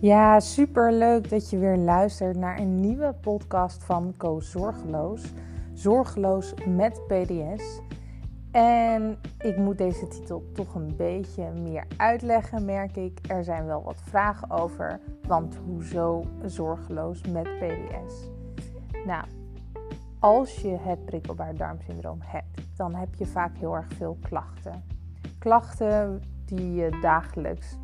Ja, super leuk dat je weer luistert naar een nieuwe podcast van Co Zorgeloos. Zorgeloos met PDS. En ik moet deze titel toch een beetje meer uitleggen, merk ik. Er zijn wel wat vragen over, want hoezo zorgeloos met PDS? Nou, als je het prikkelbaar darmsyndroom hebt, dan heb je vaak heel erg veel klachten. Klachten die je dagelijks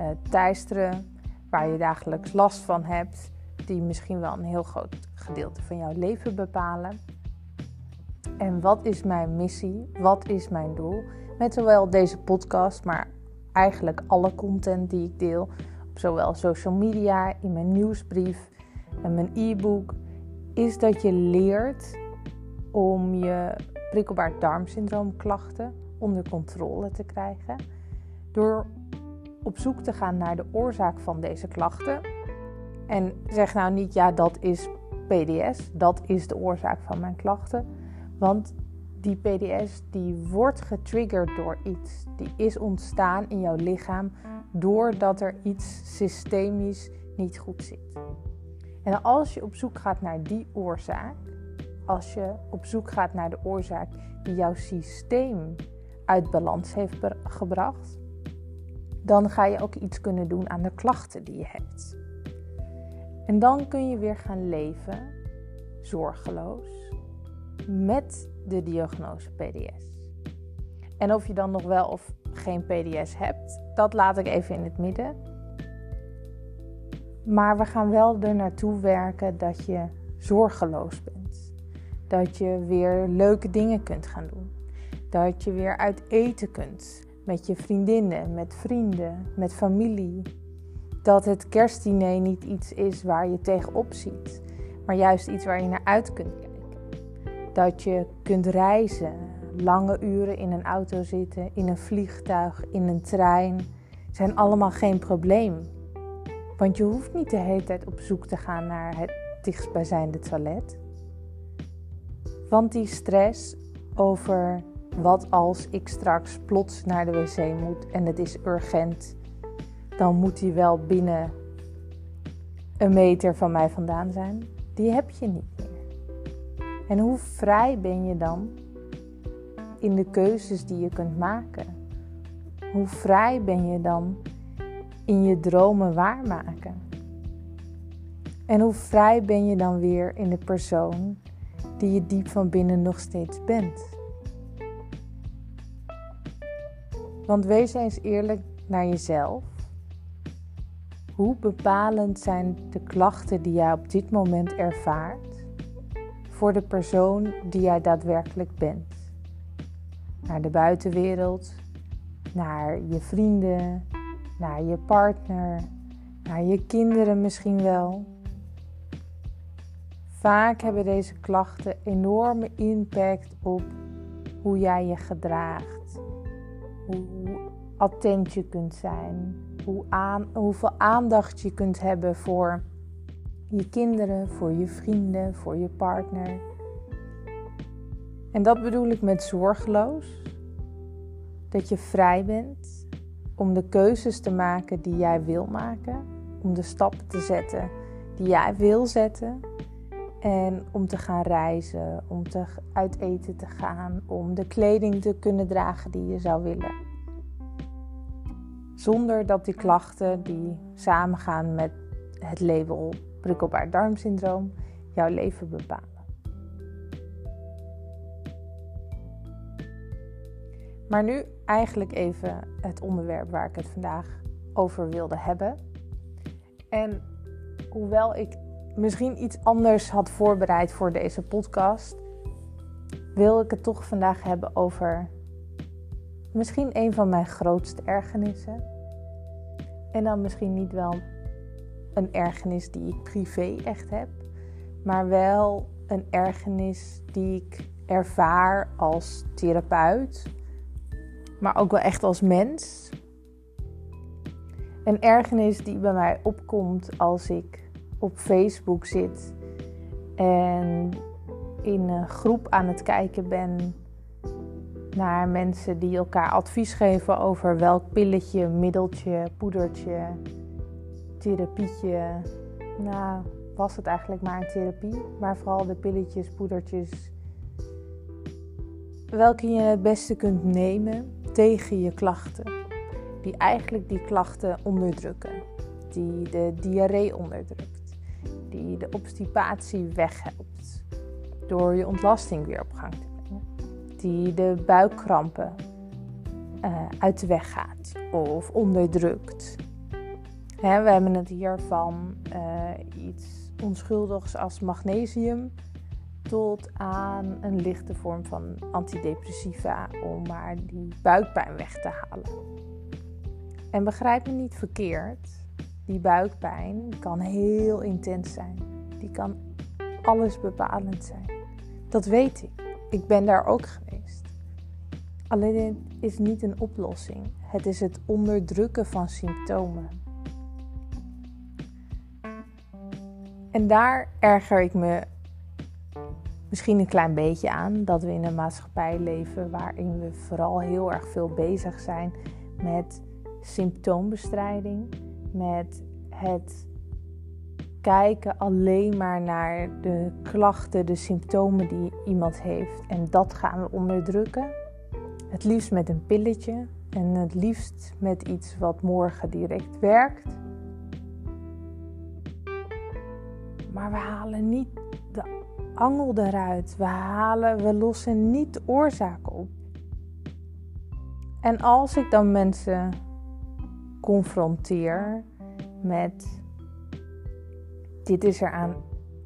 uh, teisteren, waar je dagelijks last van hebt, die misschien wel een heel groot gedeelte van jouw leven bepalen. En wat is mijn missie? Wat is mijn doel? Met zowel deze podcast, maar eigenlijk alle content die ik deel, op zowel social media, in mijn nieuwsbrief en mijn e-book, is dat je leert om je prikkelbaar darmsyndroom klachten onder controle te krijgen. Door op zoek te gaan naar de oorzaak van deze klachten. En zeg nou niet, ja, dat is PDS, dat is de oorzaak van mijn klachten. Want die PDS die wordt getriggerd door iets. Die is ontstaan in jouw lichaam doordat er iets systemisch niet goed zit. En als je op zoek gaat naar die oorzaak, als je op zoek gaat naar de oorzaak die jouw systeem uit balans heeft gebracht, dan ga je ook iets kunnen doen aan de klachten die je hebt. En dan kun je weer gaan leven zorgeloos met de diagnose PDS. En of je dan nog wel of geen PDS hebt, dat laat ik even in het midden. Maar we gaan wel er naartoe werken dat je zorgeloos bent. Dat je weer leuke dingen kunt gaan doen. Dat je weer uit eten kunt met je vriendinnen, met vrienden, met familie. Dat het kerstdiner niet iets is waar je tegenop ziet, maar juist iets waar je naar uit kunt kijken. Dat je kunt reizen, lange uren in een auto zitten, in een vliegtuig, in een trein, zijn allemaal geen probleem. Want je hoeft niet de hele tijd op zoek te gaan naar het dichtstbijzijnde toilet. Want die stress over wat als ik straks plots naar de wc moet en het is urgent, dan moet die wel binnen een meter van mij vandaan zijn. Die heb je niet meer. En hoe vrij ben je dan in de keuzes die je kunt maken? Hoe vrij ben je dan in je dromen waarmaken? En hoe vrij ben je dan weer in de persoon die je diep van binnen nog steeds bent? Want wees eens eerlijk naar jezelf. Hoe bepalend zijn de klachten die jij op dit moment ervaart voor de persoon die jij daadwerkelijk bent? Naar de buitenwereld, naar je vrienden, naar je partner, naar je kinderen misschien wel. Vaak hebben deze klachten enorme impact op hoe jij je gedraagt, hoe attent je kunt zijn, hoe aan, hoeveel aandacht je kunt hebben voor je kinderen, voor je vrienden, voor je partner. En dat bedoel ik met zorgeloos. Dat je vrij bent om de keuzes te maken die jij wil maken, om de stappen te zetten die jij wil zetten. En om te gaan reizen, om te uit eten te gaan, om de kleding te kunnen dragen die je zou willen. Zonder dat die klachten die samengaan met het label prikkelbaar darmsyndroom jouw leven bepalen. Maar nu eigenlijk even het onderwerp waar ik het vandaag over wilde hebben. En hoewel ik misschien iets anders had voorbereid voor deze podcast, wil ik het toch vandaag hebben over misschien een van mijn grootste ergernissen. En dan misschien niet wel een ergernis die ik privé echt heb, maar wel een ergernis die ik ervaar als therapeut, maar ook wel echt als mens. Een ergernis die bij mij opkomt als ik op Facebook zit en in een groep aan het kijken ben naar mensen die elkaar advies geven over welk pilletje, middeltje, poedertje therapietje. Nou, was het eigenlijk maar een therapie. Maar vooral de pilletjes, poedertjes. Welke je het beste kunt nemen tegen je klachten. Die eigenlijk die klachten onderdrukken. Die de diarree onderdrukt. Die de obstipatie weghelpt. Door je ontlasting weer op gang te brengen. Die de buikkrampen uh, uit de weg gaat of onderdrukt. Hè, we hebben het hier van uh, iets onschuldigs als magnesium tot aan een lichte vorm van antidepressiva om maar die buikpijn weg te halen. En begrijp me niet verkeerd, die buikpijn kan heel intens zijn. Die kan alles bepalend zijn. Dat weet ik. Ik ben daar ook geweest. Alleen het is niet een oplossing. Het is het onderdrukken van symptomen. En daar erger ik me misschien een klein beetje aan dat we in een maatschappij leven waarin we vooral heel erg veel bezig zijn met symptoombestrijding, met het kijken alleen maar naar de klachten, de symptomen die iemand heeft en dat gaan we onderdrukken. Het liefst met een pilletje en het liefst met iets wat morgen direct werkt. Maar we halen niet de angel eruit. We, halen, we lossen niet de oorzaak op. En als ik dan mensen confronteer met dit is er aan,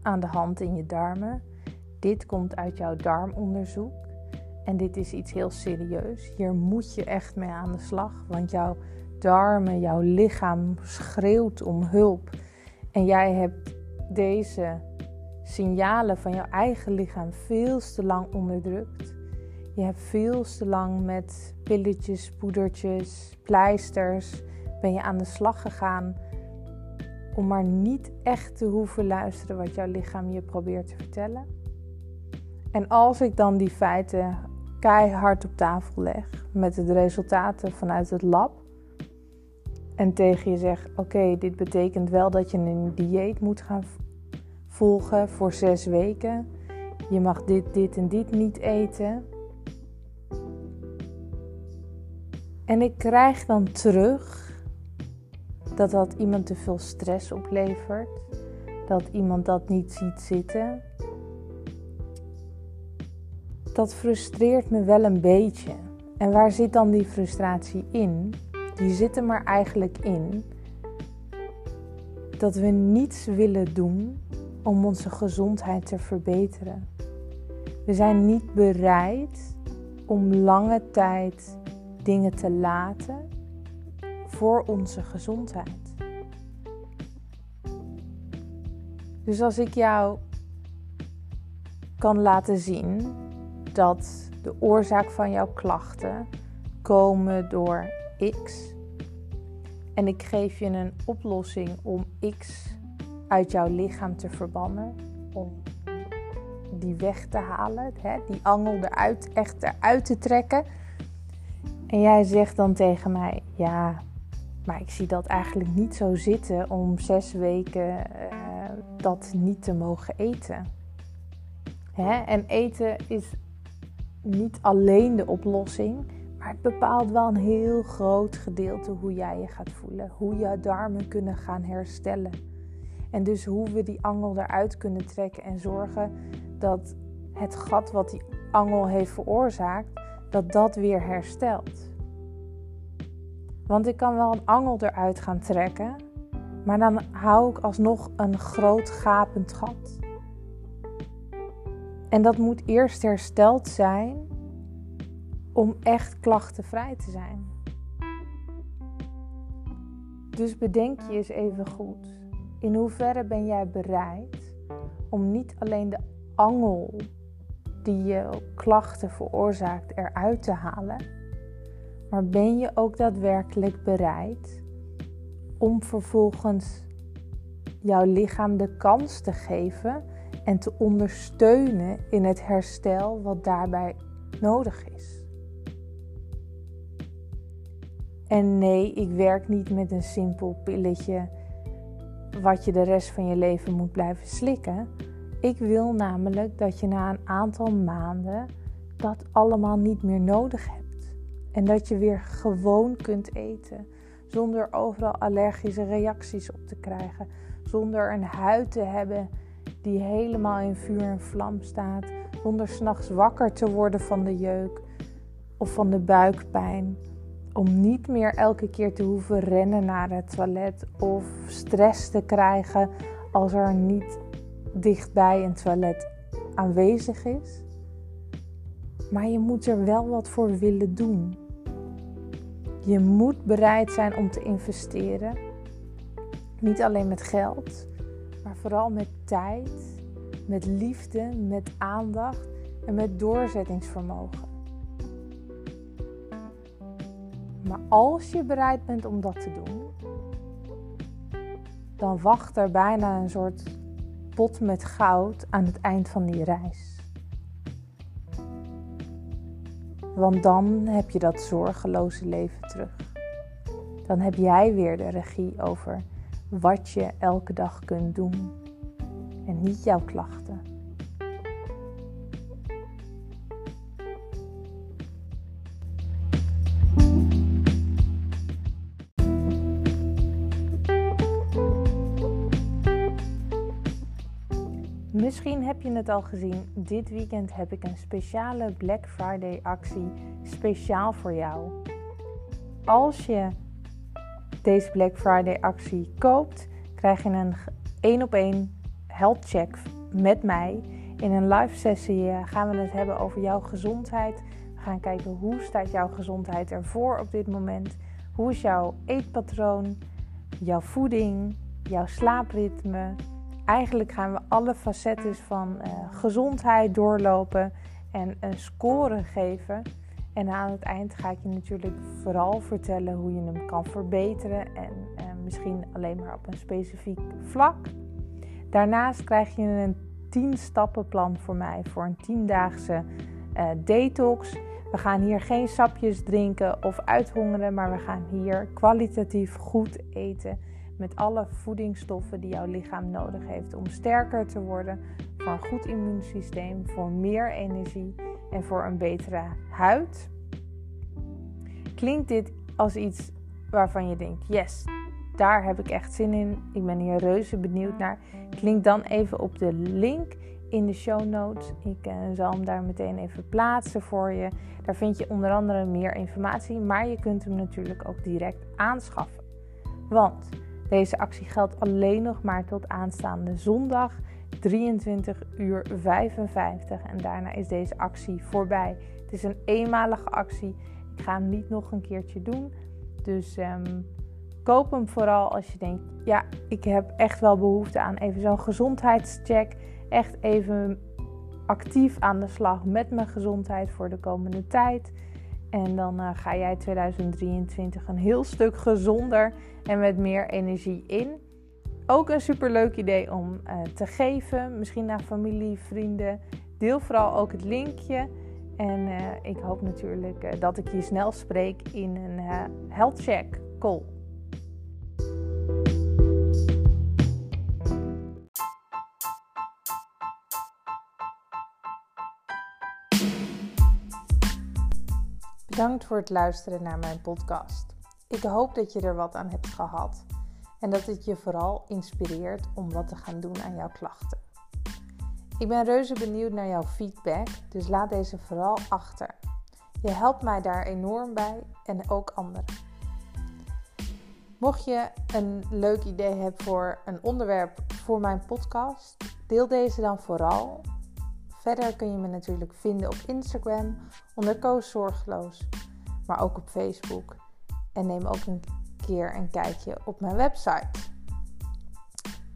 aan de hand in je darmen. Dit komt uit jouw darmonderzoek. En dit is iets heel serieus. Hier moet je echt mee aan de slag. Want jouw darmen, jouw lichaam schreeuwt om hulp. En jij hebt deze signalen van jouw eigen lichaam veel te lang onderdrukt. Je hebt veel te lang met pilletjes, poedertjes, pleisters ben je aan de slag gegaan om maar niet echt te hoeven luisteren wat jouw lichaam je probeert te vertellen. En als ik dan die feiten keihard op tafel leg met de resultaten vanuit het lab en tegen je zeg: Oké, dit betekent wel dat je een dieet moet gaan volgen voor zes weken. Je mag dit, dit en dit niet eten. En ik krijg dan terug dat dat iemand te veel stress oplevert. Dat iemand dat niet ziet zitten. Dat frustreert me wel een beetje. En waar zit dan die frustratie in? Die zit er maar eigenlijk in dat we niets willen doen om onze gezondheid te verbeteren. We zijn niet bereid om lange tijd dingen te laten voor onze gezondheid. Dus als ik jou kan laten zien dat de oorzaak van jouw klachten komen door X en ik geef je een oplossing om X uit jouw lichaam te verbannen, om die weg te halen, hè, die angel eruit, echt eruit te trekken. En jij zegt dan tegen mij, ja, maar ik zie dat eigenlijk niet zo zitten om zes weken uh, dat niet te mogen eten. Hè? En eten is niet alleen de oplossing, maar het bepaalt wel een heel groot gedeelte hoe jij je gaat voelen, hoe je darmen kunnen gaan herstellen. En dus hoe we die angel eruit kunnen trekken en zorgen dat het gat wat die angel heeft veroorzaakt, dat dat weer herstelt. Want ik kan wel een angel eruit gaan trekken, maar dan hou ik alsnog een groot gapend gat. En dat moet eerst hersteld zijn om echt klachtenvrij te zijn. Dus bedenk je eens even goed. In hoeverre ben jij bereid om niet alleen de angel die je klachten veroorzaakt eruit te halen, maar ben je ook daadwerkelijk bereid om vervolgens jouw lichaam de kans te geven en te ondersteunen in het herstel wat daarbij nodig is? En nee, ik werk niet met een simpel pilletje wat je de rest van je leven moet blijven slikken. Ik wil namelijk dat je na een aantal maanden dat allemaal niet meer nodig hebt. En dat je weer gewoon kunt eten. Zonder overal allergische reacties op te krijgen. Zonder een huid te hebben die helemaal in vuur en vlam staat. Zonder s'nachts wakker te worden van de jeuk of van de buikpijn. Om niet meer elke keer te hoeven rennen naar het toilet of stress te krijgen als er niet dichtbij een toilet aanwezig is. Maar je moet er wel wat voor willen doen. Je moet bereid zijn om te investeren. Niet alleen met geld, maar vooral met tijd, met liefde, met aandacht en met doorzettingsvermogen. Maar als je bereid bent om dat te doen, dan wacht er bijna een soort pot met goud aan het eind van die reis. Want dan heb je dat zorgeloze leven terug. Dan heb jij weer de regie over wat je elke dag kunt doen en niet jouw klachten. Misschien heb je het al gezien. Dit weekend heb ik een speciale Black Friday actie speciaal voor jou. Als je deze Black Friday actie koopt, krijg je een één op één health check met mij. In een live sessie eh, gaan we het hebben over jouw gezondheid. We gaan kijken hoe staat jouw gezondheid ervoor op dit moment. Hoe is jouw eetpatroon, jouw voeding, jouw slaapritme, Eigenlijk gaan we alle facetten van uh, gezondheid doorlopen en een score geven. En aan het eind ga ik je natuurlijk vooral vertellen hoe je hem kan verbeteren. En uh, misschien alleen maar op een specifiek vlak. Daarnaast krijg je een 10 stappenplan voor mij voor een 10-daagse uh, detox. We gaan hier geen sapjes drinken of uithongeren, maar we gaan hier kwalitatief goed eten met alle voedingsstoffen die jouw lichaam nodig heeft om sterker te worden, voor een goed immuunsysteem, voor meer energie en voor een betere huid. Klinkt dit als iets waarvan je denkt: yes, daar heb ik echt zin in. Ik ben hier reuze benieuwd naar. Klik dan even op de link in de show notes. Ik uh, zal hem daar meteen even plaatsen voor je. Daar vind je onder andere meer informatie, maar je kunt hem natuurlijk ook direct aanschaffen. Want deze actie geldt alleen nog maar tot aanstaande zondag 23 uur 55 en daarna is deze actie voorbij. Het is een eenmalige actie. Ik ga hem niet nog een keertje doen. Dus um, koop hem vooral als je denkt: ja, ik heb echt wel behoefte aan even zo'n gezondheidscheck. Echt even actief aan de slag met mijn gezondheid voor de komende tijd. En dan uh, ga jij 2023 een heel stuk gezonder en met meer energie in. Ook een superleuk idee om uh, te geven, misschien naar familie, vrienden. Deel vooral ook het linkje. En uh, ik hoop natuurlijk dat ik je snel spreek in een health check call. Bedankt voor het luisteren naar mijn podcast. Ik hoop dat je er wat aan hebt gehad en dat het je vooral inspireert om wat te gaan doen aan jouw klachten. Ik ben reuze benieuwd naar jouw feedback, dus laat deze vooral achter. Je helpt mij daar enorm bij en ook anderen. Mocht je een leuk idee hebben voor een onderwerp voor mijn podcast, deel deze dan vooral Verder kun je me natuurlijk vinden op Instagram onder Koos Zorgeloos, maar ook op Facebook. En neem ook een keer een kijkje op mijn website.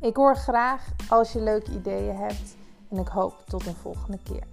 Ik hoor graag als je leuke ideeën hebt en ik hoop tot een volgende keer.